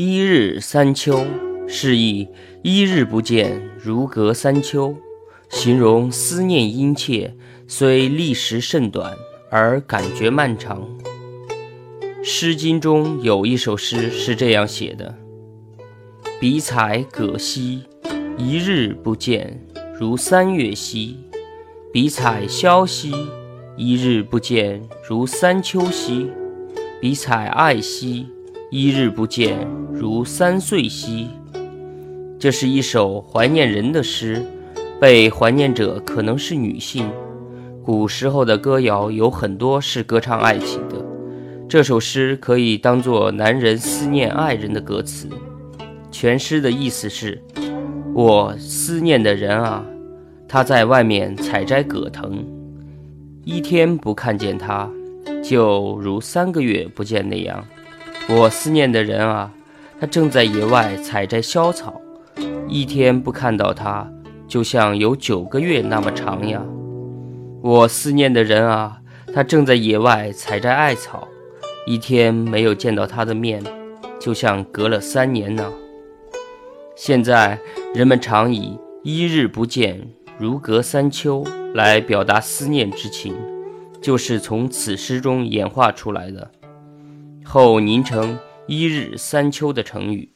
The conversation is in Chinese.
一日三秋，是以一日不见，如隔三秋。形容思念殷切，虽历时甚短，而感觉漫长。《诗经》中有一首诗是这样写的：“比采葛兮，一日不见，如三月兮；比采萧兮，一日不见，如三秋兮；比采艾兮，一日不见，如三岁兮。”这是一首怀念人的诗。被怀念者可能是女性。古时候的歌谣有很多是歌唱爱情的，这首诗可以当作男人思念爱人的歌词。全诗的意思是：我思念的人啊，他在外面采摘葛藤，一天不看见他，就如三个月不见那样。我思念的人啊，他正在野外采摘萧草，一天不看到他。就像有九个月那么长呀！我思念的人啊，他正在野外采摘艾草，一天没有见到他的面，就像隔了三年呢。现在人们常以“一日不见，如隔三秋”来表达思念之情，就是从此诗中演化出来的，后凝成“一日三秋”的成语。